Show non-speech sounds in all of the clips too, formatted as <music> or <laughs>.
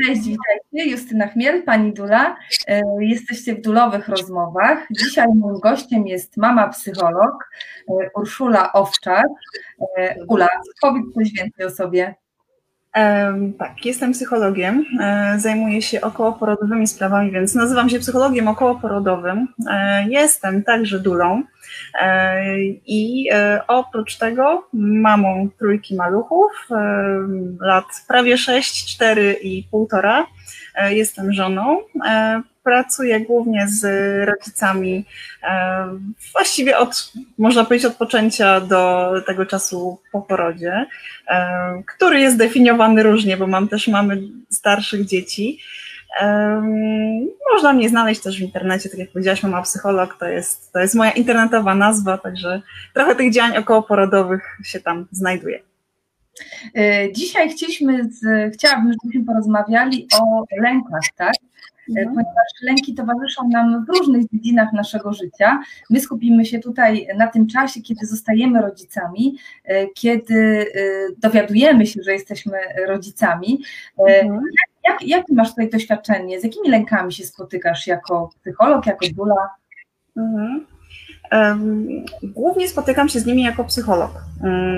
Cześć, witajcie. Justyna Chmiel, pani Dula. E, jesteście w Dulowych Rozmowach. Dzisiaj moim gościem jest mama psycholog e, Urszula Owczak. E, Ula, powiedz coś więcej o sobie. Tak, jestem psychologiem, zajmuję się okołoporodowymi sprawami, więc nazywam się psychologiem okołoporodowym. Jestem także dulą i oprócz tego mamą trójki maluchów, lat prawie 6, 4 i półtora. Jestem żoną. Pracuję głównie z rodzicami właściwie od, można powiedzieć, od poczęcia do tego czasu po porodzie, który jest definiowany różnie, bo mam też mamy starszych dzieci. Można mnie znaleźć też w internecie, tak jak powiedziałaś, mama psycholog, to jest, to jest moja internetowa nazwa, także trochę tych działań okołoporodowych się tam znajduje. E, dzisiaj chcieliśmy, z, chciałabym, żebyśmy porozmawiali o lękach, tak? E, mhm. ponieważ lęki towarzyszą nam w różnych dziedzinach naszego życia. My skupimy się tutaj na tym czasie, kiedy zostajemy rodzicami, e, kiedy dowiadujemy się, że jesteśmy rodzicami. Mhm. Jak, jakie masz tutaj doświadczenie? Z jakimi lękami się spotykasz jako psycholog, jako dula? Mhm. Głównie spotykam się z nimi jako psycholog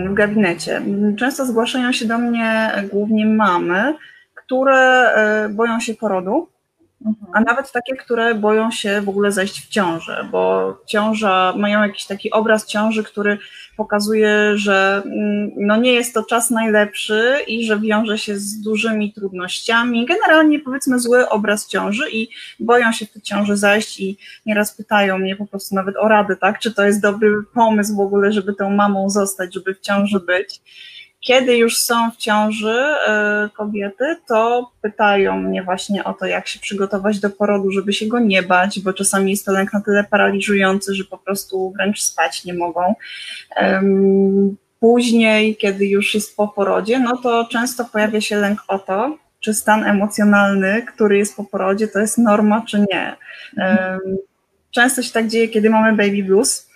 w gabinecie. Często zgłaszają się do mnie głównie mamy, które e, boją się porodu, a nawet takie, które boją się w ogóle zejść w ciążę, bo ciąża, mają jakiś taki obraz ciąży, który pokazuje, że mm, no nie jest to czas najlepszy i że wiąże się z dużymi trudnościami. Generalnie powiedzmy zły obraz ciąży i boją się w tę ciążę zajść i nieraz pytają mnie po prostu nawet o radę, tak? Czy to jest dobry pomysł w ogóle, żeby tą mamą zostać, żeby w ciąży być. Kiedy już są w ciąży e, kobiety, to pytają mnie właśnie o to, jak się przygotować do porodu, żeby się go nie bać, bo czasami jest to lęk na tyle paraliżujący, że po prostu wręcz spać nie mogą. Później, kiedy już jest po porodzie, no to często pojawia się lęk o to, czy stan emocjonalny, który jest po porodzie, to jest norma, czy nie. Często się tak dzieje, kiedy mamy baby blues,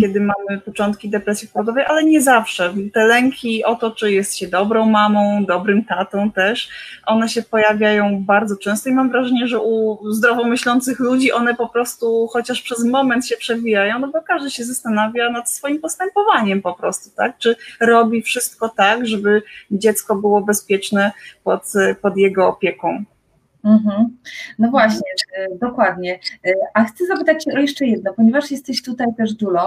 kiedy mamy początki depresji porodowej, ale nie zawsze. Te lęki o to, czy jest się dobrą mamą, dobrym tatą też, one się pojawiają bardzo często i mam wrażenie, że u zdrowo myślących ludzi one po prostu chociaż przez moment się przewijają, no bo każdy się zastanawia nad swoim postępowaniem po prostu, tak? Czy robi wszystko tak, żeby dziecko było bezpieczne pod, pod jego opieką. Mhm. No właśnie, e, dokładnie. E, a chcę zapytać Cię o jeszcze jedno, ponieważ jesteś tutaj też dulą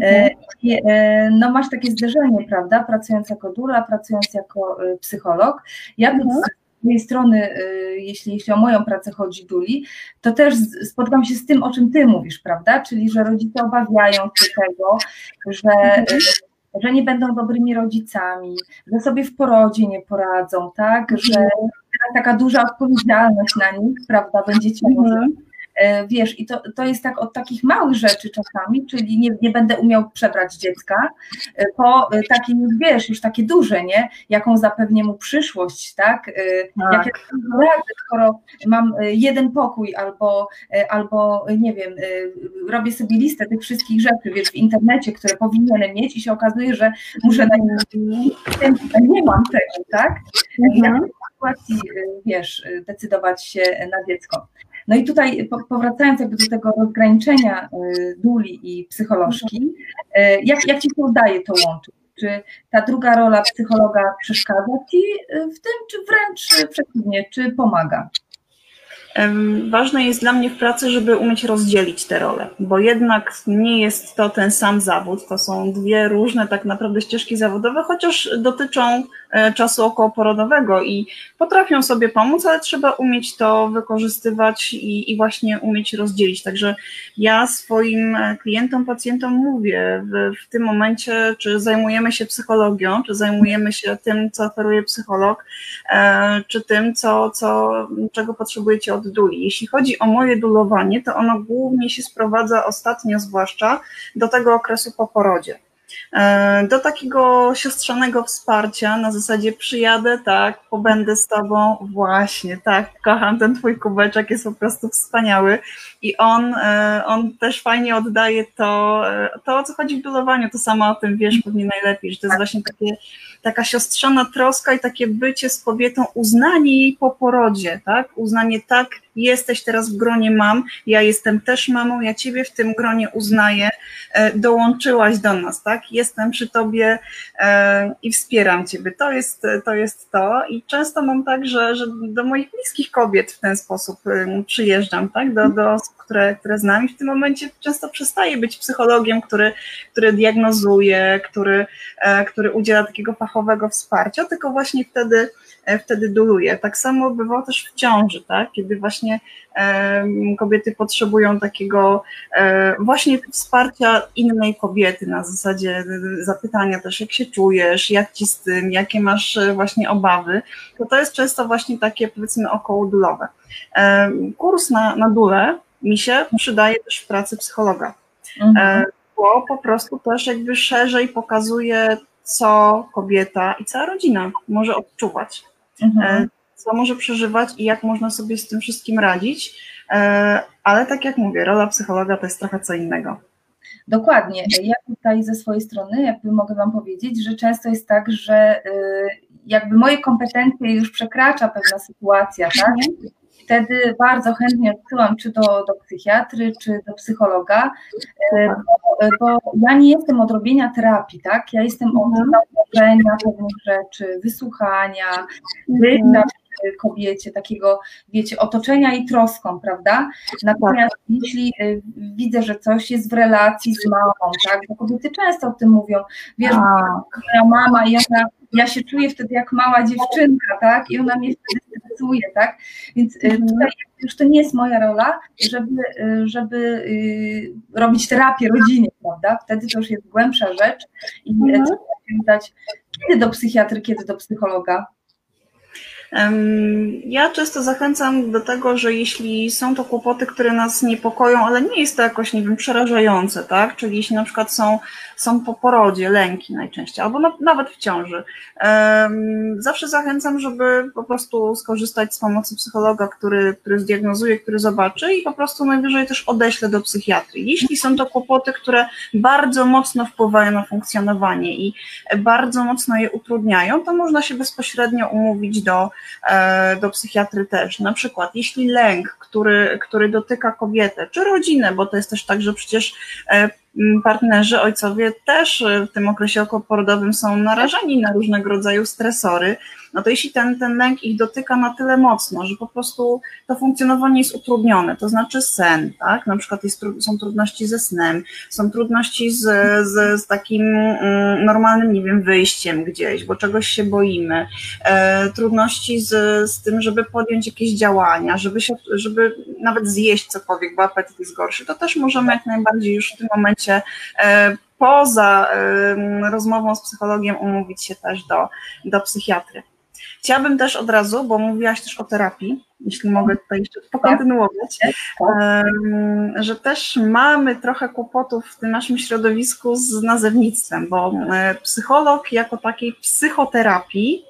e, mhm. no masz takie zderzenie, prawda, pracując jako dula, pracując jako psycholog. Ja mhm. z mojej strony, jeśli, jeśli o moją pracę chodzi duli, to też spotykam się z tym, o czym Ty mówisz, prawda, czyli że rodzice obawiają się tego, że mhm że nie będą dobrymi rodzicami, że sobie w porodzie nie poradzą, tak, że taka duża odpowiedzialność na nich, prawda, będzie ciągle. Mhm. E, wiesz, i to, to jest tak od takich małych rzeczy czasami, czyli nie, nie będę umiał przebrać dziecka, e, po e, takie, wiesz, już takie duże, nie? Jaką zapewnię mu przyszłość, tak? tak. Jak ja radzę, skoro mam jeden pokój albo, albo nie wiem, robię sobie listę tych wszystkich rzeczy, wiesz, w internecie, które powinienem mieć i się okazuje, że muszę na nie mam tego, tak? Mhm. Jak w sytuacji, wiesz, decydować się na dziecko. No i tutaj powracając jakby do tego rozgraniczenia y, duli i psycholożki, y, jak, jak Ci się udaje to łączyć? Czy ta druga rola psychologa przeszkadza Ci y, w tym, czy wręcz przeciwnie, czy pomaga? Ważne jest dla mnie w pracy, żeby umieć rozdzielić te role, bo jednak nie jest to ten sam zawód, to są dwie różne tak naprawdę ścieżki zawodowe, chociaż dotyczą czasu okołoporodowego i potrafią sobie pomóc, ale trzeba umieć to wykorzystywać i, i właśnie umieć rozdzielić. Także ja swoim e, klientom, pacjentom mówię w, w tym momencie, czy zajmujemy się psychologią, czy zajmujemy się tym, co oferuje psycholog, e, czy tym, co, co, czego potrzebujecie od duli. Jeśli chodzi o moje dulowanie, to ono głównie się sprowadza ostatnio zwłaszcza do tego okresu po porodzie. E, do takiego siostrzanego wsparcia na zasadzie przyjadę, tak, pobędę z tobą, właśnie, tak, kocham ten twój kubeczek, jest po prostu wspaniały. I on, e, on też fajnie oddaje to, e, to o co chodzi w budowaniu, to samo o tym wiesz pewnie najlepiej, że to jest właśnie takie, taka siostrzana troska i takie bycie z kobietą, uznanie jej po porodzie, tak, uznanie tak, jesteś teraz w gronie mam, ja jestem też mamą, ja ciebie w tym gronie uznaję, dołączyłaś do nas, tak, jestem przy tobie e, i wspieram ciebie. To jest to. Jest to. I często mam tak, że, że do moich bliskich kobiet w ten sposób e, przyjeżdżam, tak? do, do osób, które, które znam i w tym momencie często przestaję być psychologiem, który, który diagnozuje, który, e, który udziela takiego fachowego wsparcia, tylko właśnie wtedy wtedy duluje. Tak samo bywało też w ciąży, tak? kiedy właśnie kobiety potrzebują takiego e, właśnie wsparcia innej kobiety na zasadzie zapytania też, jak się czujesz, jak ci z tym, jakie masz e, właśnie obawy, to to jest często właśnie takie powiedzmy okołodulowe. Kurs na, na dule mi się przydaje też w pracy psychologa, mhm. bo po prostu też jakby szerzej pokazuje, co kobieta i cała rodzina może odczuwać. Mhm co może przeżywać i jak można sobie z tym wszystkim radzić. E, ale tak jak mówię, rola psychologa to jest trochę co innego. Dokładnie. Ja tutaj ze swojej strony jakby mogę Wam powiedzieć, że często jest tak, że y, jakby moje kompetencje już przekracza pewna sytuacja, tak? Wtedy bardzo chętnie odsyłam czy do, do psychiatry, czy do psychologa, y, bo, bo ja nie jestem od robienia terapii, tak? Ja jestem od mhm. nauczenia pewnych rzeczy, wysłuchania, mhm kobiecie, takiego, wiecie, otoczenia i troską, prawda? Natomiast jeśli y, widzę, że coś jest w relacji z mamą, tak, bo kobiety często o tym mówią, wiesz, moja mama i ona, ja się czuję wtedy jak mała dziewczynka, tak, i ona mnie wtedy stresuje, tak, więc y, mhm. tutaj już to nie jest moja rola, żeby, y, żeby robić terapię rodzinie, prawda, wtedy to już jest głębsza rzecz i mhm. trzeba się dać kiedy do psychiatry, kiedy do psychologa, ja często zachęcam do tego, że jeśli są to kłopoty, które nas niepokoją, ale nie jest to jakoś, nie wiem, przerażające, tak? Czyli jeśli na przykład są, są po porodzie, lęki najczęściej, albo na, nawet w ciąży, zawsze zachęcam, żeby po prostu skorzystać z pomocy psychologa, który, który zdiagnozuje, który zobaczy i po prostu najwyżej też odeślę do psychiatrii. Jeśli są to kłopoty, które bardzo mocno wpływają na funkcjonowanie i bardzo mocno je utrudniają, to można się bezpośrednio umówić do do psychiatry też. Na przykład, jeśli lęk, który, który dotyka kobietę, czy rodzinę, bo to jest też tak, że przecież e, partnerzy, ojcowie też w tym okresie okołoporodowym są narażeni na różnego rodzaju stresory, no to jeśli ten, ten lęk ich dotyka na tyle mocno, że po prostu to funkcjonowanie jest utrudnione, to znaczy sen, tak, na przykład jest, są trudności ze snem, są trudności z, z, z takim mm, normalnym, nie wiem, wyjściem gdzieś, bo czegoś się boimy, e, trudności z, z tym, żeby podjąć jakieś działania, żeby, się, żeby nawet zjeść cokolwiek, bo apetyt jest gorszy, to też możemy jak najbardziej już w tym momencie e, poza rozmową z psychologiem umówić się też do, do psychiatry. Chciałabym też od razu, bo mówiłaś też o terapii, jeśli mogę tutaj jeszcze pokontynuować, że też mamy trochę kłopotów w tym naszym środowisku z nazewnictwem, bo e, psycholog jako takiej psychoterapii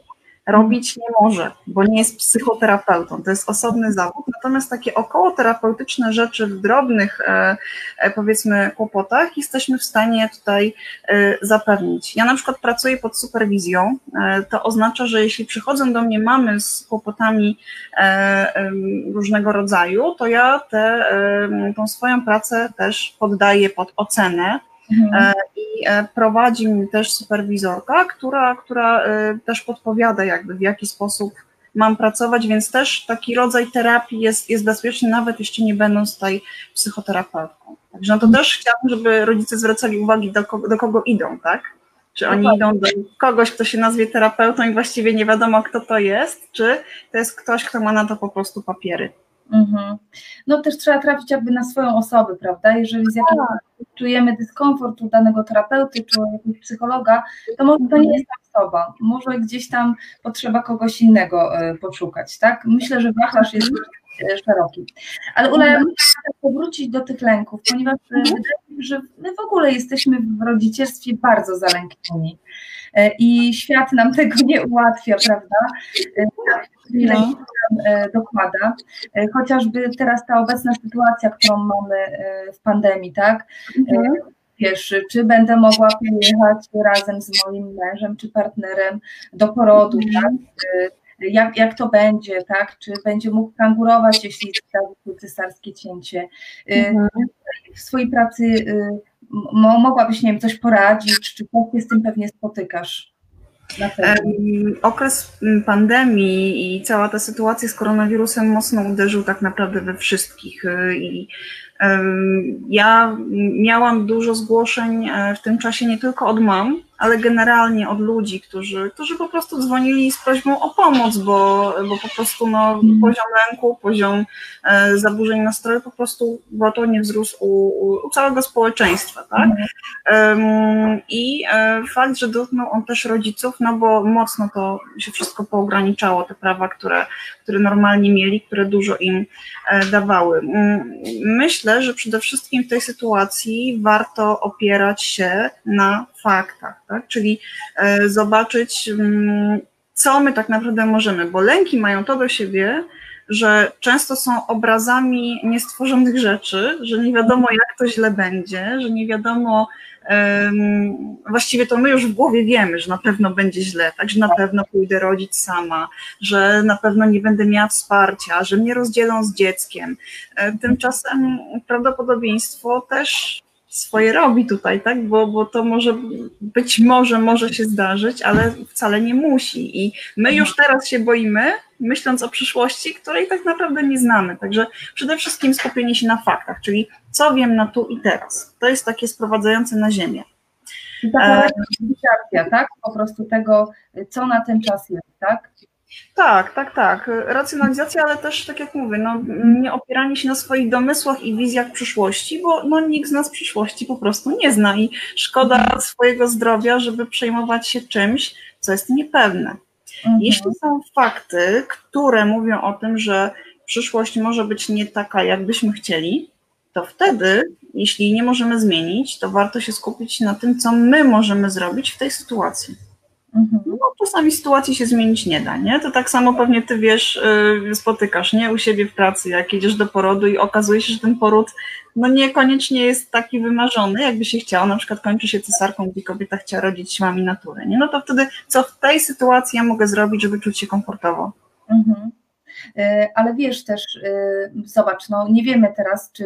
robić nie może, bo nie jest psychoterapeutą, to jest osobny zawód, natomiast takie okołoterapeutyczne rzeczy w drobnych, e, e, powiedzmy, kłopotach jesteśmy w stanie tutaj e, zapewnić. Ja na przykład pracuję pod superwizją, to oznacza, że jeśli przychodzą do mnie mamy z kłopotami różnego rodzaju, to ja tę swoją pracę też poddaję pod ocenę, Mhm. E, I e, prowadzi mi też superwizorka, która, która e, też podpowiada jakby w jaki sposób mam pracować, więc też taki rodzaj terapii jest, jest bezpieczny, nawet jeśli nie będąc tutaj psychoterapeutką. Także no to mhm. też chciałabym, żeby rodzice zwracali uwagi, do kogo, do kogo idą, tak? Czy oni idą do kogoś, kto się nazwie terapeutą i właściwie nie wiadomo, kto to jest, czy to jest ktoś, kto ma na to po prostu papiery. Mhm. No też trzeba trafić jakby na swoją osobę, prawda? Jeżeli z jakiegoś tak. czujemy dyskomfort u danego terapeuty czy u jakiegoś psychologa, to może to nie jest ta osoba, może gdzieś tam potrzeba kogoś innego e, poszukać, tak? Myślę, że wachlarz jest mhm. Szeroki. Ale Ula, ja muszę powrócić do tych lęków, ponieważ e, mhm. wydaje mi że my w ogóle jesteśmy w rodzicielstwie bardzo zalęknieni i świat nam <laughs> tego nie ułatwia, prawda? Ile no. dokłada. Chociażby teraz ta obecna sytuacja, którą mamy w pandemii, tak? Mhm wiesz, czy będę mogła pojechać razem z moim mężem czy partnerem do porodu, mhm. tak? Jak, jak to będzie, tak? Czy będzie mógł kangurować, jeśli zdarzy cesarskie cięcie. Mhm. W swojej pracy y, mogłabyś, nie wiem, coś poradzić, czy się z tym pewnie spotykasz? Okres pandemii i cała ta sytuacja z koronawirusem mocno uderzył tak naprawdę we wszystkich. Y, I ja miałam dużo zgłoszeń e, w tym czasie nie tylko od mam, ale generalnie od ludzi, którzy, którzy po prostu dzwonili z prośbą o pomoc, bo, bo po prostu no, mm. poziom lęku, poziom e, zaburzeń nastroju po prostu gwałtownie wzrósł u, u, całego społeczeństwa. Tak? Mm. I e, fakt, że dotknął on też rodziców, no bo mocno to się wszystko poograniczało, te prawa, które, które normalnie mieli, które dużo im e, dawały. Myślę, że przede wszystkim w tej sytuacji warto opierać się na faktach, tak? czyli e, zobaczyć, mm, co my tak naprawdę możemy, bo lęki mają to do siebie, że często są obrazami niestworzonych rzeczy, że nie wiadomo, jak to źle będzie, że nie wiadomo, um, właściwie to my już w głowie wiemy, że na pewno będzie źle, tak, że na pewno pójdę rodzić sama, że na pewno nie będę miała wsparcia, że mnie rozdzielą z dzieckiem. E, tymczasem prawdopodobieństwo też swoje robi tutaj, tak? Bo, bo to może być może może się zdarzyć, ale wcale nie musi. I my już teraz się boimy, myśląc o przyszłości, której tak naprawdę nie znamy. Także przede wszystkim skupienie się na faktach, czyli co wiem na tu i teraz. To jest takie sprowadzające na ziemię. I taka e... tak? Po prostu tego, co na ten czas jest, tak? Tak, tak, tak. Racjonalizacja, ale też, tak jak mówię, no, nie opieranie się na swoich domysłach i wizjach przyszłości, bo no, nikt z nas przyszłości po prostu nie zna i szkoda swojego zdrowia, żeby przejmować się czymś, co jest niepewne. Mhm. Jeśli są fakty, które mówią o tym, że przyszłość może być nie taka, jakbyśmy chcieli, to wtedy, jeśli nie możemy zmienić, to warto się skupić na tym, co my możemy zrobić w tej sytuacji. Mhm. No, czasami sytuacji się zmienić nie da, nie? To tak samo pewnie ty wiesz, yy, spotykasz, nie? U siebie w pracy, jak idziesz do porodu i okazuje się, że ten poród no niekoniecznie jest taki wymarzony, jakby się chciało, na przykład kończy się cesarką, gdzie kobieta chciała rodzić siłami natury, nie? No to wtedy co w tej sytuacji ja mogę zrobić, żeby czuć się komfortowo? Mhm. Y, ale wiesz też, y, zobacz, no nie wiemy teraz, czy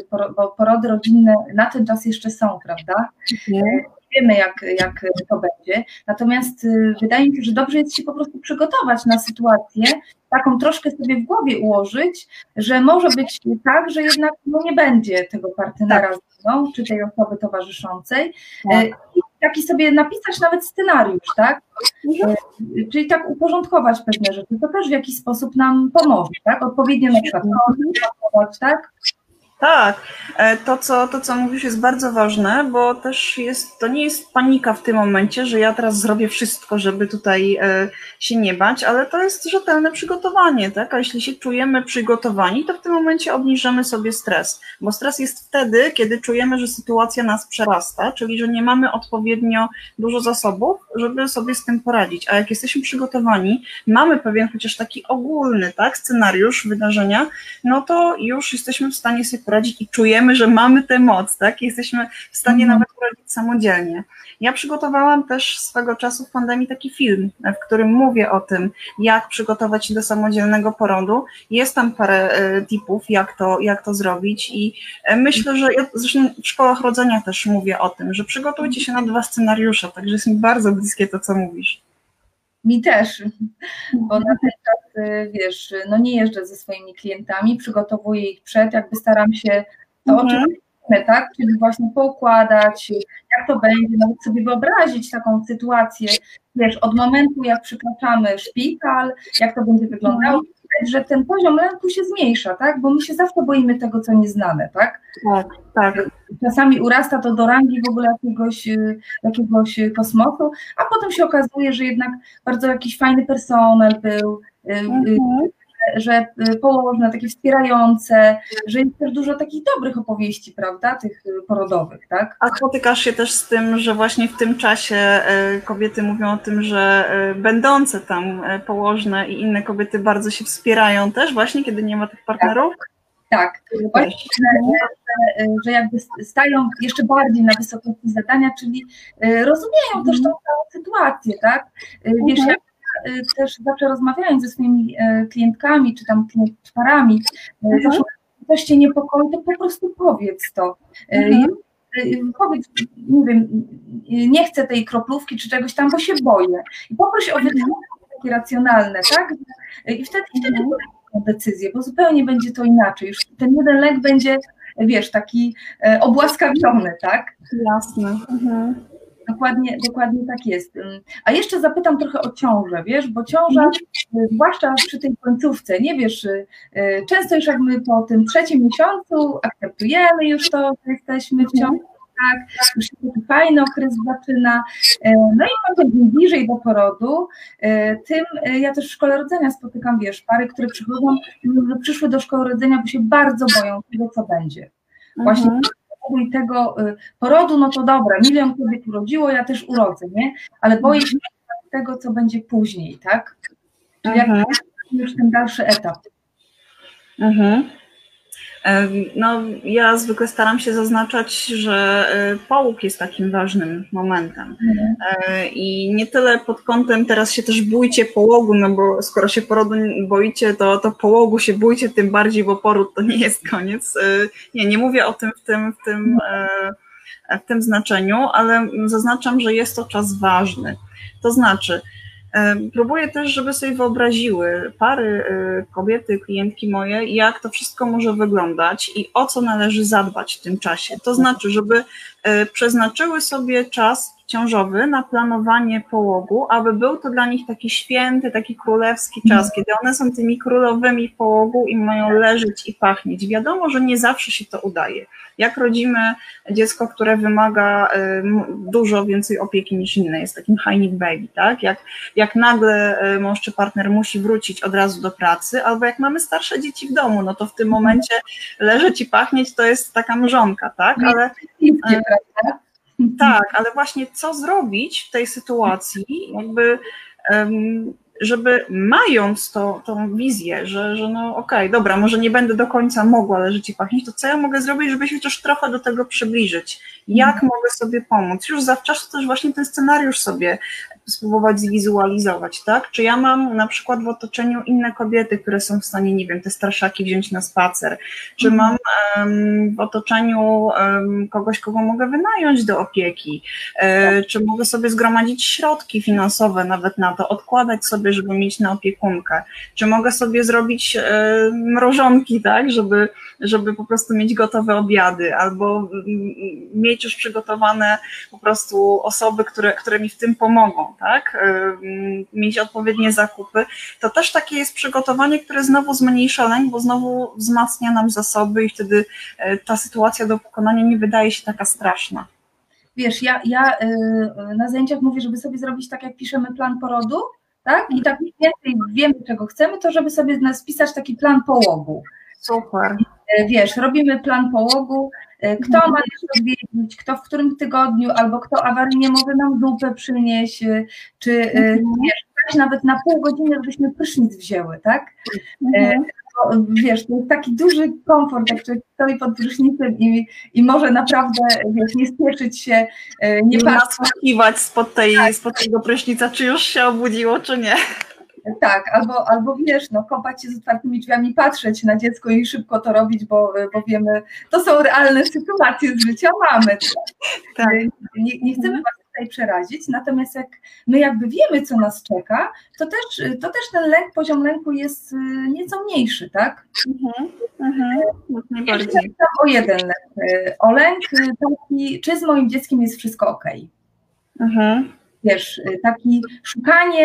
porody rodzinne na ten czas jeszcze są, prawda? Mhm wiemy, jak, jak to będzie. Natomiast y, wydaje mi się, że dobrze jest się po prostu przygotować na sytuację, taką troszkę sobie w głowie ułożyć, że może być tak, że jednak no, nie będzie tego partnera tak. z mną, czy tej osoby towarzyszącej. Tak. Y, I taki sobie napisać nawet scenariusz, tak? Mhm. Y, czyli tak uporządkować pewne rzeczy. To też w jakiś sposób nam pomoże, tak? Odpowiednio na przykład tak? Tak, e, to co, to co mówisz jest bardzo ważne, bo też jest, to nie jest panika w tym momencie, że ja teraz zrobię wszystko, żeby tutaj e, się nie bać, ale to jest rzetelne przygotowanie, tak? A jeśli się czujemy przygotowani, to w tym momencie obniżamy sobie stres, bo stres jest wtedy, kiedy czujemy, że sytuacja nas przerasta, czyli że nie mamy odpowiednio dużo zasobów, żeby sobie z tym poradzić. A jak jesteśmy przygotowani, mamy pewien chociaż taki ogólny, tak, scenariusz wydarzenia, no to już jesteśmy w stanie sobie poradzić i czujemy, że mamy tę moc, tak? Jesteśmy w stanie mm. nawet poradzić samodzielnie. Ja przygotowałam też swego czasu w pandemii taki film, w którym mówię o tym, jak przygotować się do samodzielnego porodu. Jest tam parę e, tipów, jak to, jak to zrobić i e, myślę, że ja zresztą w szkołach rodzenia też mówię o tym, że przygotujcie się na dwa scenariusze, także jest mi bardzo bliskie to, co mówisz. Mi też, bo na ten czas, wiesz, no nie jeżdżę ze swoimi klientami, przygotowuję ich przed, jakby staram się to, mhm. o czym mówimy, tak, czyli właśnie poukładać, jak to będzie, nawet sobie wyobrazić taką sytuację, wiesz, od momentu, jak przykraczamy szpital, jak to będzie wyglądało, mhm że ten poziom lęku się zmniejsza, tak? Bo my się zawsze boimy tego, co nieznane, tak? Tak, tak. Czasami urasta to do rangi w ogóle jakiegoś, y, jakiegoś kosmosu, a potem się okazuje, że jednak bardzo jakiś fajny personel był, y, y, mhm. Że położne, takie wspierające, że jest też dużo takich dobrych opowieści, prawda, tych porodowych, tak? A spotykasz się też z tym, że właśnie w tym czasie kobiety mówią o tym, że będące tam położne i inne kobiety bardzo się wspierają też właśnie, kiedy nie ma tych partnerów? Tak, właśnie, że, że jakby stają jeszcze bardziej na wysokości zadania, czyli rozumieją też tą całą sytuację, tak? Wiesz, mhm. Ja też zawsze rozmawiając ze swoimi klientkami, czy tam parami, mhm. zawsze ktoś cię niepokoi, to po prostu powiedz to. Mhm. Powiedz, nie wiem, nie chcę tej kroplówki czy czegoś tam, bo się boję. I poproś o wytłumaczenie takie racjonalne, tak? I wtedy, wtedy decyzję, bo zupełnie będzie to inaczej. Już ten jeden lek będzie, wiesz, taki e, obłaskawiony, tak? Jasne. Mhm. Dokładnie, dokładnie tak jest. A jeszcze zapytam trochę o ciążę, wiesz, bo ciąża, mhm. zwłaszcza przy tej końcówce, nie wiesz, e, często już jak my po tym trzecim miesiącu akceptujemy już to, że jesteśmy w ciąży, tak, już się taki fajny okres zaczyna. No i im bliżej do porodu, tym ja też w szkole rodzenia spotykam, wiesz, pary, które przychodzą, przyszły do szkoły rodzenia, bo się bardzo boją tego, co będzie. Właśnie mhm. I tego porodu, no to dobra, milion kobiet urodziło, ja też urodzę, nie? Ale boję się tego, co będzie później, tak? Czyli jak już ten dalszy etap. Mhm. No, ja zwykle staram się zaznaczać, że e, połóg jest takim ważnym momentem. Mhm. E, I nie tyle pod kątem teraz się też bójcie połogu, no bo skoro się porodu boicie, to, to połogu się bójcie tym bardziej, bo poród to nie jest koniec. E, nie, nie mówię o tym w tym, w tym, w tym znaczeniu, ale zaznaczam, że jest to czas ważny. To znaczy, Próbuję też, żeby sobie wyobraziły pary, y, kobiety, klientki moje, jak to wszystko może wyglądać i o co należy zadbać w tym czasie. To znaczy, żeby y, przeznaczyły sobie czas ciążowy na planowanie połogu, aby był to dla nich taki święty, taki królewski czas, kiedy one są tymi królowymi połogu i mają leżeć i pachnieć. Wiadomo, że nie zawsze się to udaje. Jak rodzimy dziecko, które wymaga dużo więcej opieki niż inne, jest takim high baby, tak? Jak, jak nagle mąż czy partner musi wrócić od razu do pracy, albo jak mamy starsze dzieci w domu, no to w tym momencie leżeć i pachnieć to jest taka mrzonka, tak? Ale, tak, ale właśnie co zrobić w tej sytuacji, jakby żeby mając to, tą wizję, że, że no okej, okay, dobra, może nie będę do końca mogła leżeć i pachnieć, to co ja mogę zrobić, żeby się chociaż trochę do tego przybliżyć? Jak mhm. mogę sobie pomóc? Już zawczasu też właśnie ten scenariusz sobie spróbować zwizualizować, tak? Czy ja mam na przykład w otoczeniu inne kobiety, które są w stanie, nie wiem, te straszaki wziąć na spacer? Czy mhm. mam um, w otoczeniu um, kogoś, kogo mogę wynająć do opieki? E, czy mogę sobie zgromadzić środki finansowe nawet na to, odkładać sobie, żeby mieć na opiekunkę? Czy mogę sobie zrobić e, mrożonki, tak? Żeby, żeby po prostu mieć gotowe obiady albo mieć już przygotowane po prostu osoby, które, które mi w tym pomogą tak, mieć odpowiednie zakupy, to też takie jest przygotowanie, które znowu zmniejsza lęk, bo znowu wzmacnia nam zasoby i wtedy e, ta sytuacja do pokonania nie wydaje się taka straszna. Wiesz, ja, ja y, na zajęciach mówię, żeby sobie zrobić tak, jak piszemy plan porodu, tak? I tak mniej więcej wiemy, czego chcemy, to żeby sobie spisać taki plan połogu. Super. E, wiesz, robimy plan połogu, kto ma nas odwiedzić, kto w którym tygodniu, albo kto awaryjnie może nam zupę przynieść, e, czy mhm. wiesz, nawet na pół godziny, żebyśmy prysznic wzięły, tak? Mhm. Wiesz, to jest taki duży komfort, jak człowiek stoi pod prysznicem i, i może naprawdę, wiesz, nie spieszyć się, nie patrzeć. spod, tej, tak. spod tego prysznica, czy już się obudziło, czy nie. Tak, albo, albo wiesz, no, kąpać się z otwartymi drzwiami, patrzeć na dziecko i szybko to robić, bo, bo wiemy, to są realne sytuacje z życia mamy. Tak. Nie, nie chcemy was tutaj przerazić, natomiast jak my jakby wiemy, co nas czeka, to też, to też ten lęk, poziom lęku jest y, nieco mniejszy, tak? Mhm. Mhm. O jeden lęk. Y, o lęk y, taki, czy z moim dzieckiem jest wszystko ok. Mhm. Wiesz, taki szukanie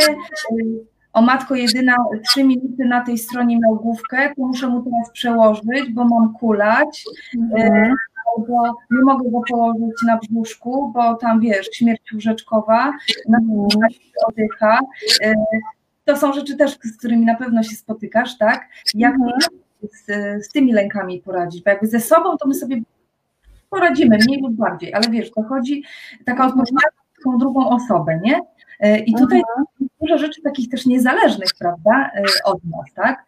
o matko jedyna trzy minuty na tej stronie miał główkę, to muszę mu teraz przełożyć, bo mam kulać, mhm. bo nie mogę go położyć na brzuszku, bo tam wiesz, śmierć łóżeczkowa, na oddycha. E, to są rzeczy też, z którymi na pewno się spotykasz, tak? Jak mhm. z, z tymi lękami poradzić? Bo jakby ze sobą to my sobie poradzimy, mniej lub bardziej, ale wiesz, to chodzi taka odpowiedzialność tą drugą osobę, nie? E, I tutaj mhm. dużo rzeczy takich też niezależnych, prawda, e, od nas, tak?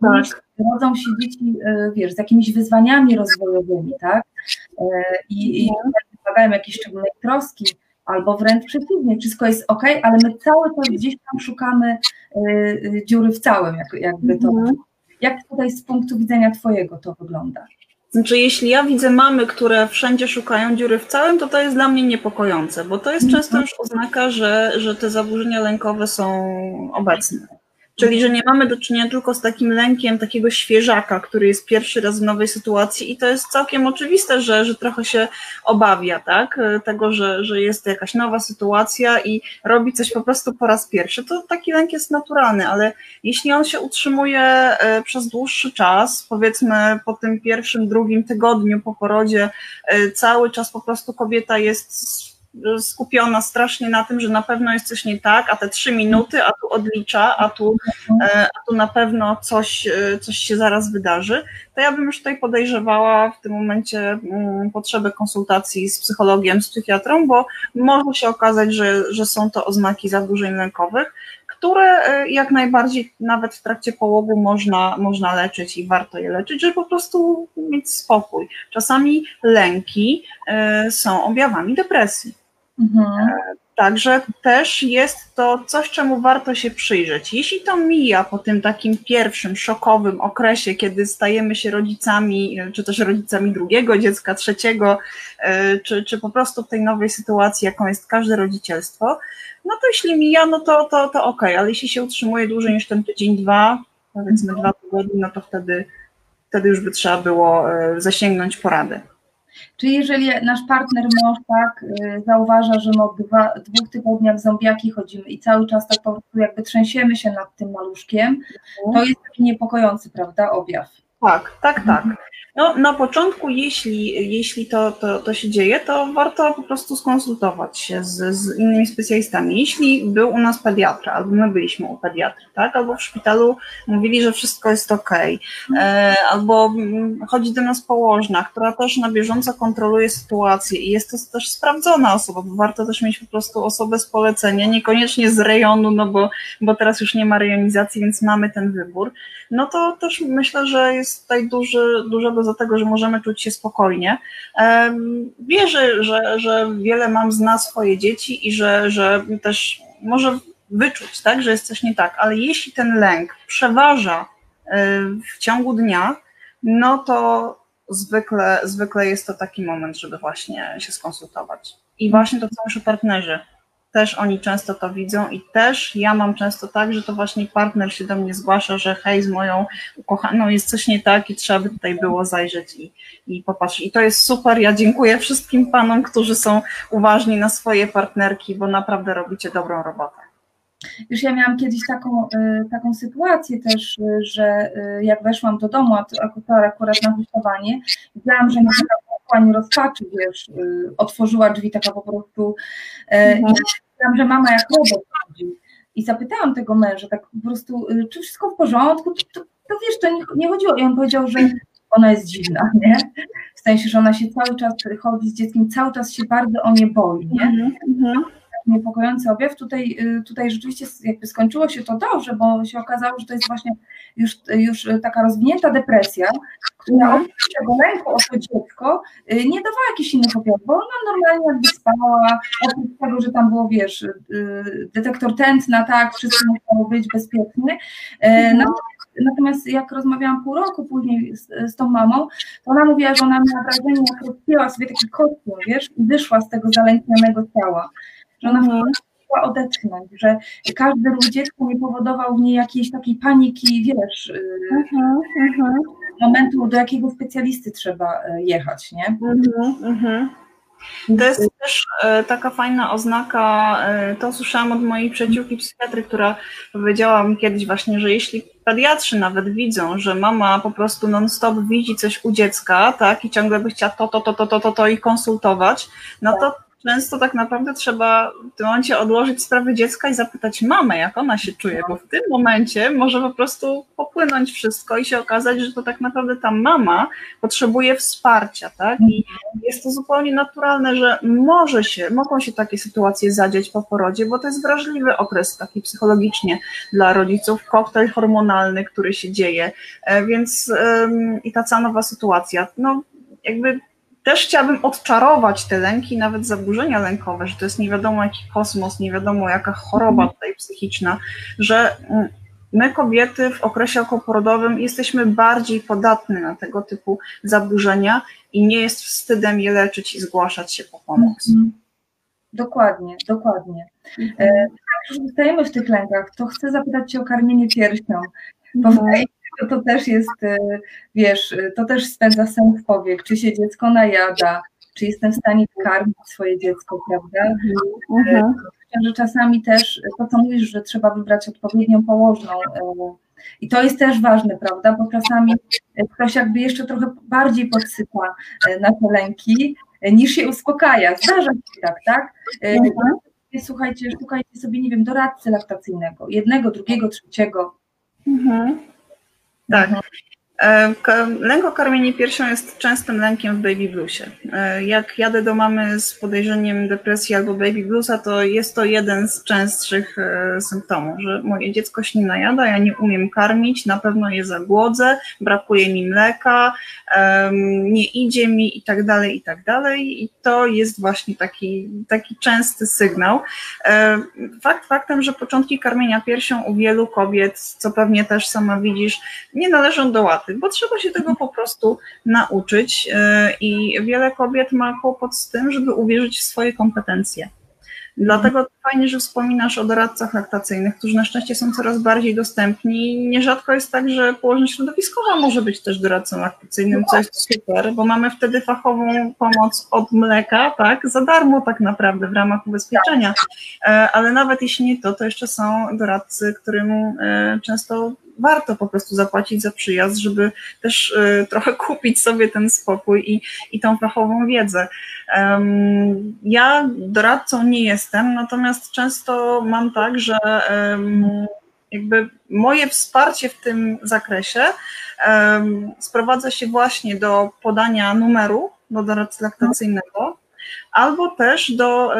tak. Rodzą się dzieci, e, wiesz, z jakimiś wyzwaniami rozwojowymi, tak? I, i mhm. wymagają jakiejś szczególnej troski, albo wręcz przeciwnie, wszystko jest ok, ale my cały czas gdzieś tam szukamy dziury w całym, jakby to. Mhm. Jak tutaj z punktu widzenia Twojego to wygląda? Znaczy, jeśli ja widzę mamy, które wszędzie szukają dziury w całym, to to jest dla mnie niepokojące, bo to jest często już oznaka, że, że te zaburzenia lękowe są obecne. Czyli, że nie mamy do czynienia tylko z takim lękiem takiego świeżaka, który jest pierwszy raz w nowej sytuacji i to jest całkiem oczywiste, że, że trochę się obawia, tak, tego, że, że jest jakaś nowa sytuacja i robi coś po prostu po raz pierwszy. To taki lęk jest naturalny, ale jeśli on się utrzymuje e, przez dłuższy czas, powiedzmy po tym pierwszym, drugim tygodniu po porodzie, e, cały czas po prostu kobieta jest skupiona strasznie na tym, że na pewno jest coś nie tak, a te trzy minuty, a tu odlicza, a tu, e, a tu na pewno coś, e, coś się zaraz wydarzy, to ja bym już tutaj podejrzewała w tym momencie mm, potrzebę konsultacji z psychologiem, z psychiatrą, bo może się okazać, że, że są to oznaki zaburzeń lękowych, które e, jak najbardziej nawet w trakcie połogu można, można leczyć i warto je leczyć, żeby po prostu mieć spokój. Czasami lęki są objawami depresji. Mhm. Także też jest to coś, czemu warto się przyjrzeć. Jeśli to mija po tym takim pierwszym szokowym okresie, kiedy stajemy się rodzicami, czy też rodzicami drugiego dziecka, trzeciego, e, czy, czy po prostu w tej nowej sytuacji, jaką jest każde rodzicielstwo, no to jeśli mija, no to, to, to ok, ale jeśli się utrzymuje dłużej niż ten tydzień, dwa, powiedzmy dwa tygodnie, no to wtedy, wtedy już by trzeba było e, zasięgnąć porady. Czy jeżeli nasz partner mąż tak y, zauważa, że my od dwa, dwóch tygodniach zombiaki chodzimy i cały czas tak po prostu jakby trzęsiemy się nad tym maluszkiem, to jest taki niepokojący, prawda, objaw. Tak, tak, tak. No, na początku, jeśli, jeśli to, to, to się dzieje, to warto po prostu skonsultować się z, z innymi specjalistami. Jeśli był u nas pediatra, albo my byliśmy u pediatry, tak, albo w szpitalu mówili, że wszystko jest ok, e, albo mm, chodzi do nas położna, która też na bieżąco kontroluje sytuację i jest to też sprawdzona osoba, bo warto też mieć po prostu osobę z polecenia, niekoniecznie z rejonu, no bo, bo teraz już nie ma rejonizacji, więc mamy ten wybór, no to też myślę, że jest tutaj duży, duża doza tego, że możemy czuć się spokojnie. Wierzę, że, że wiele mam zna swoje dzieci i że, że też może wyczuć, tak, że jest coś nie tak, ale jeśli ten lęk przeważa e, w ciągu dnia, no to zwykle, zwykle jest to taki moment, żeby właśnie się skonsultować. I właśnie to są już partnerzy też oni często to widzą i też ja mam często tak, że to właśnie partner się do mnie zgłasza, że hej, z moją ukochaną jest coś nie tak i trzeba by tutaj było zajrzeć i, i popatrzeć. I to jest super. Ja dziękuję wszystkim panom, którzy są uważni na swoje partnerki, bo naprawdę robicie dobrą robotę. Już ja miałam kiedyś taką, y, taką sytuację też, y, że y, jak weszłam do domu, a akurat na wystawanie, widziałam, że pani rozpaczy, wiesz, otworzyła drzwi taka po prostu mhm. i że mama jak robot chodzi. I zapytałam tego męża, tak po prostu, y, czy wszystko w porządku? To, to wiesz, to nie, nie chodziło. I on powiedział, że ona jest dziwna, nie? W sensie, że ona się cały czas chodzi z dzieckiem, cały czas się bardzo o nie boi, nie? Mm -hmm niepokojący objaw. Tutaj, y, tutaj rzeczywiście jakby skończyło się to dobrze, bo się okazało, że to jest właśnie już, już taka rozwinięta depresja, która mhm. oprócz tego lęku o to dziecko y, nie dawała jakichś innych objawów, bo ona normalnie jakby spała, oprócz tego, że tam było, wiesz, y, detektor tętna, tak, wszystko musiało być bezpieczne. Mhm. Natomiast jak rozmawiałam pół roku później z, z, tą mamą, to ona mówiła, że ona miała wrażenie, jak rozpięła sobie taki kostium, wiesz, i wyszła z tego zalęknionego ciała że ona mhm. chciała odetchnąć, że każdy ruch dziecka nie powodował w niej jakiejś takiej paniki, wiesz, y, mhm, mhm. momentu, do jakiego specjalisty trzeba y, jechać, nie? Mhm, mhm. To jest też e, taka fajna oznaka, to słyszałam od mojej przyjaciółki psychiatry, która powiedziała mi kiedyś właśnie, że jeśli pediatrzy nawet widzą, że mama po prostu non-stop widzi coś u dziecka, tak, i ciągle by chciała to, to, to, to, to, to, to i konsultować, no to często tak naprawdę trzeba w tym momencie odłożyć sprawę dziecka i zapytać mamę, jak ona się czuje, bo w tym momencie może po prostu popłynąć wszystko i się okazać, że to tak naprawdę ta mama potrzebuje wsparcia, tak? I jest to zupełnie naturalne, że może się, mogą się takie sytuacje zadzieć po porodzie, bo to jest wrażliwy okres taki psychologicznie dla rodziców, koktajl hormonalny, który się dzieje, e, więc i ta cała nowa sytuacja, no jakby też chciałabym odczarować te lęki, nawet zaburzenia lękowe, że to jest nie wiadomo jaki kosmos, nie wiadomo jaka choroba mhm. tutaj psychiczna, że mm, my kobiety w okresie okołoporodowym jesteśmy bardziej podatne na tego typu zaburzenia i nie jest wstydem je leczyć i zgłaszać się po pomoc. Mhm. Dokładnie, dokładnie. Mhm. E, jak już zostajemy w tych lękach, to chcę zapytać Cię o karmienie piersią. Bo mhm. wydaje to, to też jest, e, wiesz, e, to też spędza sen w powiek, czy się dziecko najada, czy jestem w stanie karmić swoje dziecko, prawda? Mhm. E, że czasami też to, co mówisz, że trzeba wybrać odpowiednią położną. I to jest też ważne, prawda? Bo czasami ktoś jakby jeszcze trochę bardziej podsypa nasze lęki, niż się uspokaja. Zdarza się tak, tak? Mhm. Słuchajcie, szukajcie sobie, nie wiem, doradcy laktacyjnego, jednego, drugiego, trzeciego. Mhm. Tak. E, lęk o karmienie piersią jest częstym lękiem w baby bluesie. E, jak jadę do mamy z podejrzeniem depresji albo baby bluesa, to jest to jeden z częstszych e, symptomów, że moje dziecko się nie najada, ja nie umiem karmić, na pewno je zagłodzę, brakuje mi mleka, nie idzie mi i tak dalej, i tak dalej. I to jest właśnie taki, taki częsty sygnał. Fakt faktem, że początki karmienia piersią u wielu kobiet, co pewnie też sama widzisz, nie należą do łatwych bo trzeba się tego po prostu nauczyć e, i wiele kobiet ma kłopot z tym, żeby uwierzyć w swoje kompetencje. Dlatego fajnie, że wspominasz o doradcach laktacyjnych, którzy na szczęście są coraz bardziej dostępni. Nierzadko jest tak, że położna środowiskowa może być też doradcą laktacyjnym, co jest super, bo mamy wtedy fachową pomoc od mleka, tak, za darmo tak naprawdę w ramach ubezpieczenia. E, ale nawet jeśli nie to, to jeszcze są doradcy, którym e, często warto po prostu zapłacić za przyjazd, żeby też y, trochę <laughs> kupić sobie ten spokój i, i tą fachową wiedzę. Ja doradcą nie jestem, natomiast często mam tak, że jakby moje wsparcie w tym zakresie sprowadza się właśnie do podania numeru do doradcy laktacyjnego, albo też do,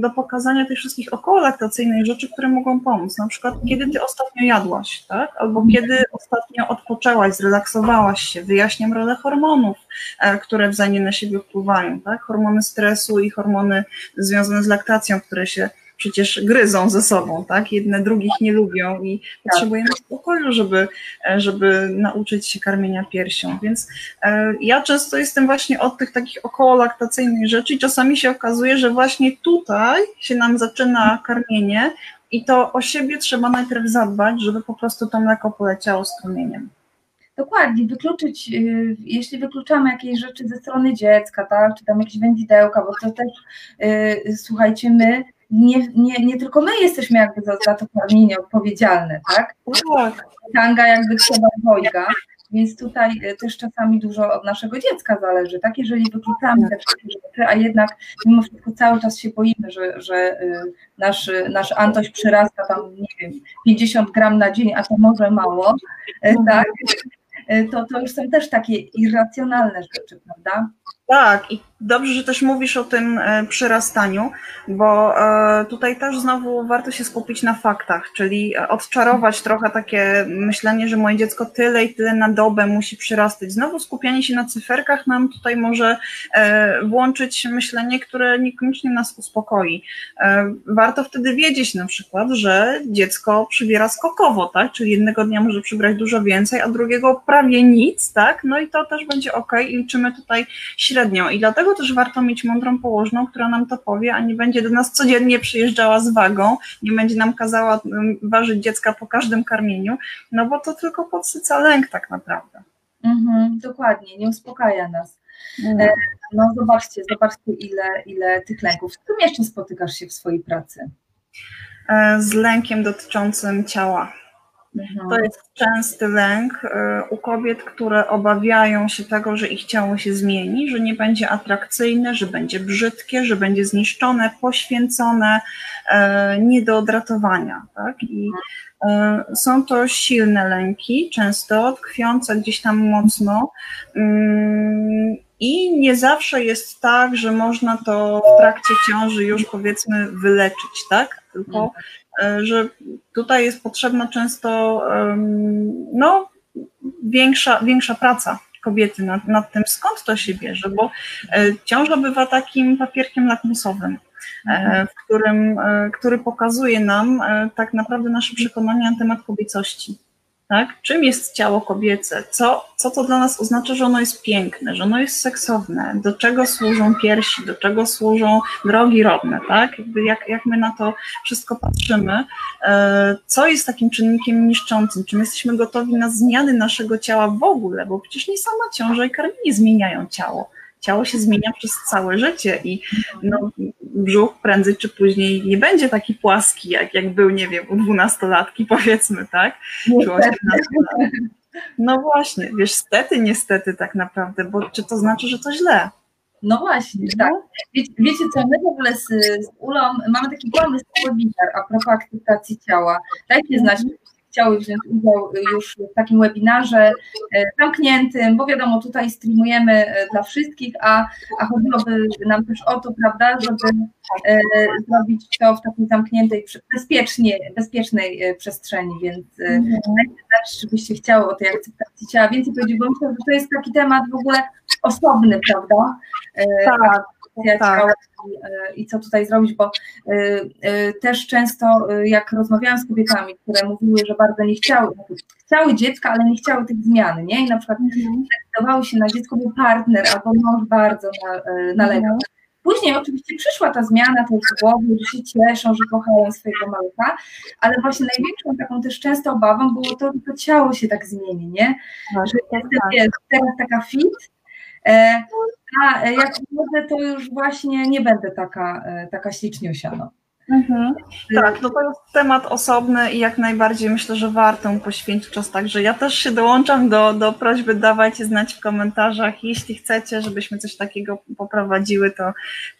do pokazania tych wszystkich okołolaktacyjnych rzeczy, które mogą pomóc. Na przykład, kiedy ty ostatnio jadłaś, tak? Albo kiedy ostatnio odpoczęłaś, zrelaksowałaś się, wyjaśniam rolę hormonów, e, które wzajemnie na siebie wpływają, tak? Hormony stresu i hormony związane z laktacją, które się przecież gryzą ze sobą, tak? Jedne drugich nie lubią i tak. potrzebujemy spokoju, żeby, żeby nauczyć się karmienia piersią. Więc e, ja często jestem właśnie od tych takich okołolaktacyjnych rzeczy i czasami się okazuje, że właśnie tutaj się nam zaczyna karmienie i to o siebie trzeba najpierw zadbać, żeby po prostu to mleko poleciało strumieniem. Dokładnie, wykluczyć, y, jeśli wykluczamy jakieś rzeczy ze strony dziecka, tak, czy tam jakieś wędzidełka, bo to też, y, słuchajcie, my nie, nie, nie tylko my jesteśmy jakby za, za to karmienie odpowiedzialne, tak? tak. Tanga jakby trzeba dwojga, więc tutaj e, też czasami dużo od naszego dziecka zależy, tak? Jeżeli wykluczamy te wszystkie rzeczy, a jednak mimo wszystko cały czas się boimy, że, że e, nasz, nasz Antoś przyrasta tam, nie wiem, 50 gram na dzień, a to może mało, e, tak? To, to już są też takie irracjonalne rzeczy, prawda? Tak, i dobrze, że też mówisz o tym e, przyrastaniu, bo e, tutaj też znowu warto się skupić na faktach, czyli odczarować trochę takie myślenie, że moje dziecko tyle i tyle na dobę musi przyrastać. Znowu skupianie się na cyferkach nam tutaj może e, włączyć myślenie, które niekoniecznie nas uspokoi. Warto wtedy wiedzieć na przykład, że dziecko przybiera skokowo, tak? Czyli jednego dnia może przybrać dużo więcej, a drugiego prawie nic, tak? No i to też będzie ok i liczymy tutaj średnio średnią i dlatego też warto mieć mądrą położną, która nam to powie, a nie będzie do nas codziennie przyjeżdżała z wagą, nie będzie nam kazała mm, ważyć dziecka po każdym karmieniu, no bo to tylko podsyca lęk tak naprawdę. Mhm, dokładnie, nie uspokaja nas. No. no zobaczcie, zobaczcie ile, ile tych lęków. Z czym jeszcze spotykasz się w swojej pracy? E, z lękiem dotyczącym ciała Mhm. To jest częsty lęk e, u kobiet, które obawiają się tego, że ich ciało się zmieni, że nie będzie atrakcyjne, że będzie brzydkie, że będzie zniszczone, poświęcone, e, nie do odratowania. Tak? I e, są to silne lęki, często tkwiące gdzieś tam mocno. I nie zawsze jest tak, że można to w trakcie ciąży już powiedzmy wyleczyć, tak? Tylko. E, że tutaj jest potrzebna często no, większa, większa praca kobiety nad, nad tym, skąd to się bierze, bo e, ciąża bywa takim papierkiem lakmusowym, e, mhm. w którym, który pokazuje nam tak naprawdę nasze przekonania na temat kobiecości tak? Czym jest ciało kobiece? Co, co to dla nas oznacza, że ono jest piękne, że ono jest seksowne? Do czego służą piersi? Do czego służą drogi rodne, tak? Jakby jak, jak my na to wszystko patrzymy? E, co jest takim czynnikiem niszczącym? Czy my jesteśmy gotowi na zmiany naszego ciała w ogóle? Bo przecież nie sama ciąża i karmienie zmieniają ciało ciało się zmienia przez całe życie i no, brzuch prędzej czy później nie będzie taki płaski, jak, jak był, nie wiem, u dwunastolatki powiedzmy, tak? Czy No właśnie, wiesz, stety, niestety tak naprawdę, bo czy to znaczy, że to źle? No właśnie, no. tak. Wiecie, wiecie co, my w ogóle z, z Ulą mamy taki pomysł webinar a propos akceptacji ciała. Dajcie znać, chciały wziąć udział już w takim webinarze e, zamkniętym, bo wiadomo, tutaj streamujemy e, dla wszystkich, a, a chodziłoby nam też o to, prawda, żeby e, zrobić to w takiej zamkniętej, bezpiecznie, bezpiecznej przestrzeni, więc mhm. byście chciały o tej akceptacji ciała więcej powiedzieć, bo myślę, że to jest taki temat w ogóle osobny, prawda? Tak tak. i, e, i co tutaj zrobić, bo e, e, też często jak rozmawiałam z kobietami, które mówiły, że bardzo nie chciały, chciały dziecka, ale nie chciały tych zmian, nie? I na przykład mhm. zdecydowały się na dziecko, był partner albo mąż bardzo nalegał. Mhm. Później oczywiście przyszła ta zmiana też w głowie, że się cieszą, że kochają swojego malucha, ale właśnie największą taką też często obawą było to, że to ciało się tak zmieni, nie? Tak, że tak, jestem tak. teraz taka fit, a jak może, to już właśnie nie będę taka, e, taka śliczniusia. No. Mhm. Tak, no to jest temat osobny i jak najbardziej myślę, że warto poświęcić czas. Także ja też się dołączam do, do prośby, dawajcie znać w komentarzach. Jeśli chcecie, żebyśmy coś takiego poprowadziły, to,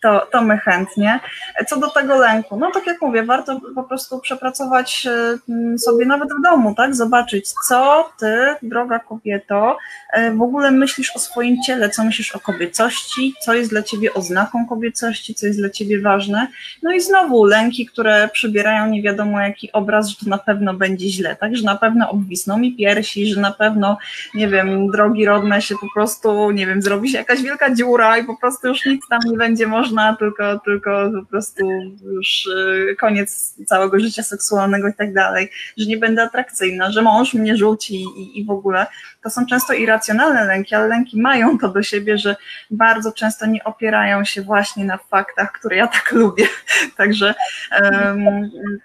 to, to my chętnie. Co do tego lęku, no tak jak mówię, warto po prostu przepracować e, sobie nawet w domu, tak? Zobaczyć, co ty, droga kobieto, e, w ogóle myślisz o swoim ciele, co myślisz o kobiecości, co jest dla ciebie oznaką kobiecości, co jest dla ciebie ważne. No i znowu lęk lęki, które przybierają nie wiadomo jaki obraz, że to na pewno będzie źle, tak? Że na pewno obwisną mi piersi, że na pewno, nie wiem, drogi rodne się po prostu, nie wiem, zrobi się jakaś wielka dziura i po prostu już nic tam nie będzie można, tylko, tylko po prostu już y, koniec całego życia seksualnego i tak dalej, że nie będę atrakcyjna, że mąż mnie rzuci i, i w ogóle. To są często irracjonalne lęki, ale lęki mają to do siebie, że bardzo często nie opierają się właśnie na faktach, które ja tak lubię. <laughs> Także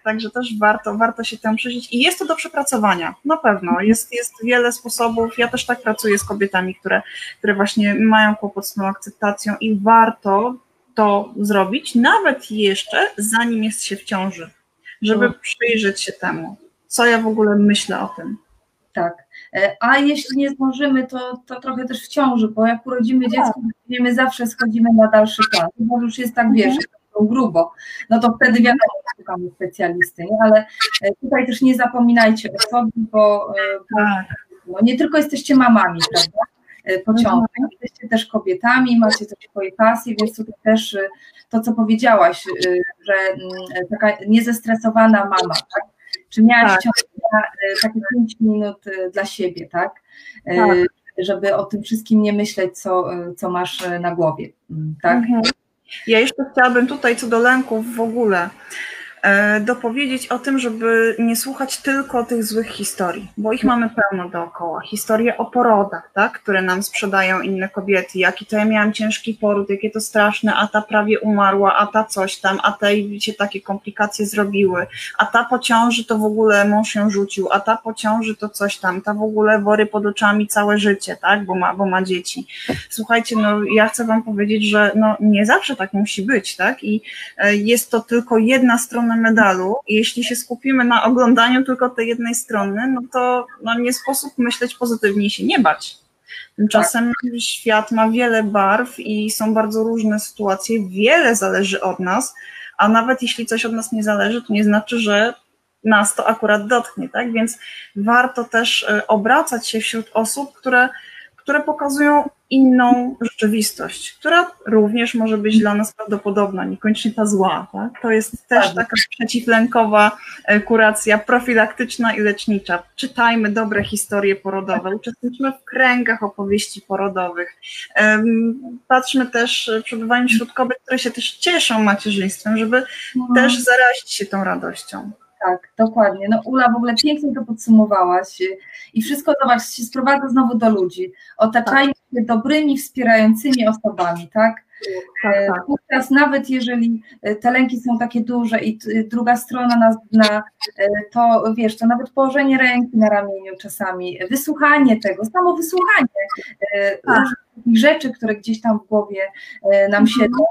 Także też warto, warto się temu przyjrzeć i jest to do przepracowania, na pewno. Jest, jest wiele sposobów. Ja też tak pracuję z kobietami, które, które właśnie mają kłopot z tą akceptacją i warto to zrobić, nawet jeszcze zanim jest się w ciąży, żeby przyjrzeć się temu, co ja w ogóle myślę o tym. Tak. E, a jeśli nie zdążymy, to, to trochę też w ciąży, bo jak urodzimy dziecko, tak. my zawsze schodzimy na dalszy plan. Chyba już jest tak, wiesz, mhm grubo, no to wtedy wiadomo, szukamy specjalisty, nie? ale e, tutaj też nie zapominajcie o sobie, bo, e, bo tak. no, nie tylko jesteście mamami, prawda? E, pociągu, jesteście też kobietami, macie też swoje pasje, więc tutaj też to, co powiedziałaś, że mm, taka niezestresowana mama, tak? Czy miałaś tak. ciągle takie 5 minut dla siebie, tak? tak? Żeby o tym wszystkim nie myśleć, co, co masz na głowie, mm, tak? Mhm. Ja jeszcze chciałabym tutaj co do lęków w ogóle dopowiedzieć o tym, żeby nie słuchać tylko tych złych historii, bo ich mamy pełno dookoła. Historie o porodach, tak, które nam sprzedają inne kobiety, jaki to ja miałam ciężki poród, jakie to straszne, a ta prawie umarła, a ta coś tam, a tej się takie komplikacje zrobiły, a ta po ciąży to w ogóle mąż ją rzucił, a ta po ciąży to coś tam, ta w ogóle wory pod oczami całe życie, tak, bo ma, bo ma dzieci. Słuchajcie, no ja chcę wam powiedzieć, że no nie zawsze tak musi być, tak, i e, jest to tylko jedna strona strony medalu. Jeśli się skupimy na oglądaniu tylko tej jednej strony, no to no nie sposób myśleć pozytywnie się nie bać. Tymczasem tak. świat ma wiele barw i są bardzo różne sytuacje, wiele zależy od nas, a nawet jeśli coś od nas nie zależy, to nie znaczy, że nas to akurat dotknie, tak? Więc warto też e, obracać się wśród osób, które które pokazują inną rzeczywistość, która również może być dla nas prawdopodobna, niekoniecznie ta zła. Tak? To jest też tak. taka przeciwlękowa e, kuracja profilaktyczna i lecznicza. Czytajmy dobre historie porodowe, uczestniczmy w kręgach opowieści porodowych. Patrzmy też, przebywajmy wśród kobiet, które się też cieszą macierzyństwem, żeby no. też zarazić się tą radością tak, dokładnie. No Ula, w ogóle pięknie to podsumowałaś i wszystko, zobacz, się sprowadza znowu do ludzi. Otaczajmy tak. się dobrymi, wspierającymi osobami, tak? tak, e, tak. Wówczas nawet jeżeli e, te lęki są takie duże i druga strona nas zna, e, to wiesz, to nawet położenie ręki na ramieniu czasami, wysłuchanie tego, samo wysłuchanie tak. rzeczy, które gdzieś tam w głowie nam mhm. siedzą,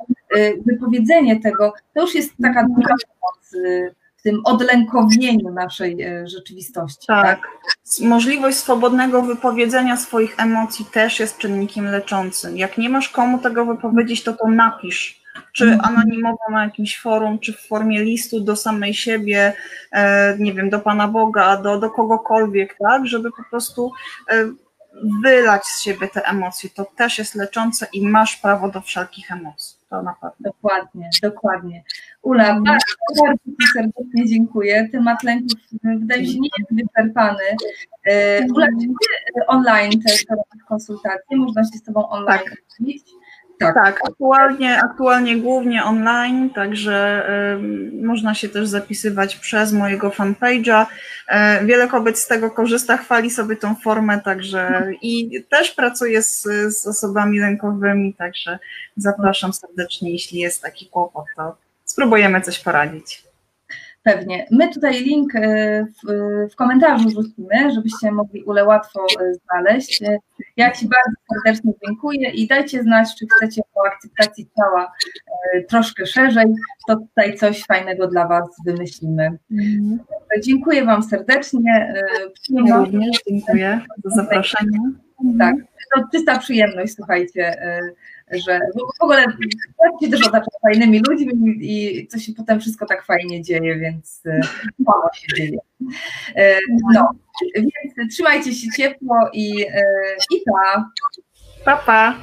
wypowiedzenie tego, to już jest taka mhm. duża pomoc tym odlękowieniu naszej e, rzeczywistości. Tak. tak. Możliwość swobodnego wypowiedzenia swoich emocji też jest czynnikiem leczącym. Jak nie masz komu tego wypowiedzieć, to to napisz. Czy mhm. anonimowo na jakimś forum, czy w formie listu do samej siebie, e, nie wiem, do Pana Boga, do, do kogokolwiek, tak, żeby po prostu e, wylać z siebie te emocje. To też jest leczące i masz prawo do wszelkich emocji. To na pewno. Dokładnie, dokładnie. Ula, bardzo, bardzo Ci serdecznie dziękuję. Temat lęków wydaje mi się nie jest wyczerpany. E, Ula, czy online też konsultacje? Można się z Tobą online tak. Tak. tak, aktualnie, aktualnie głównie online, także y, można się też zapisywać przez mojego fanpage'a. Y, wiele kobiet z tego korzysta, chwali sobie tą formę, także i też pracuję z, z osobami lękowymi, także zapraszam serdecznie, jeśli jest taki kłopot, to spróbujemy coś poradzić. Pewnie. My tutaj link e, w, w komentarzu wrzucimy, żebyście mogli Ule łatwo e, znaleźć. Ja Ci bardzo serdecznie dziękuję i dajcie znać, czy chcecie o akceptacji ciała troszkę szerzej, to tutaj coś fajnego dla Was wymyślimy. Mhm. Dziękuję Wam serdecznie. Przyjemność. Również dziękuję za zaproszenie. Tak, to czysta przyjemność, słuchajcie że w ogóle się też otacza fajnymi ludźmi i co się potem wszystko tak fajnie dzieje, więc e, mało się dzieje. E, no, więc trzymajcie się ciepło i, e, i pa. Pa, pa.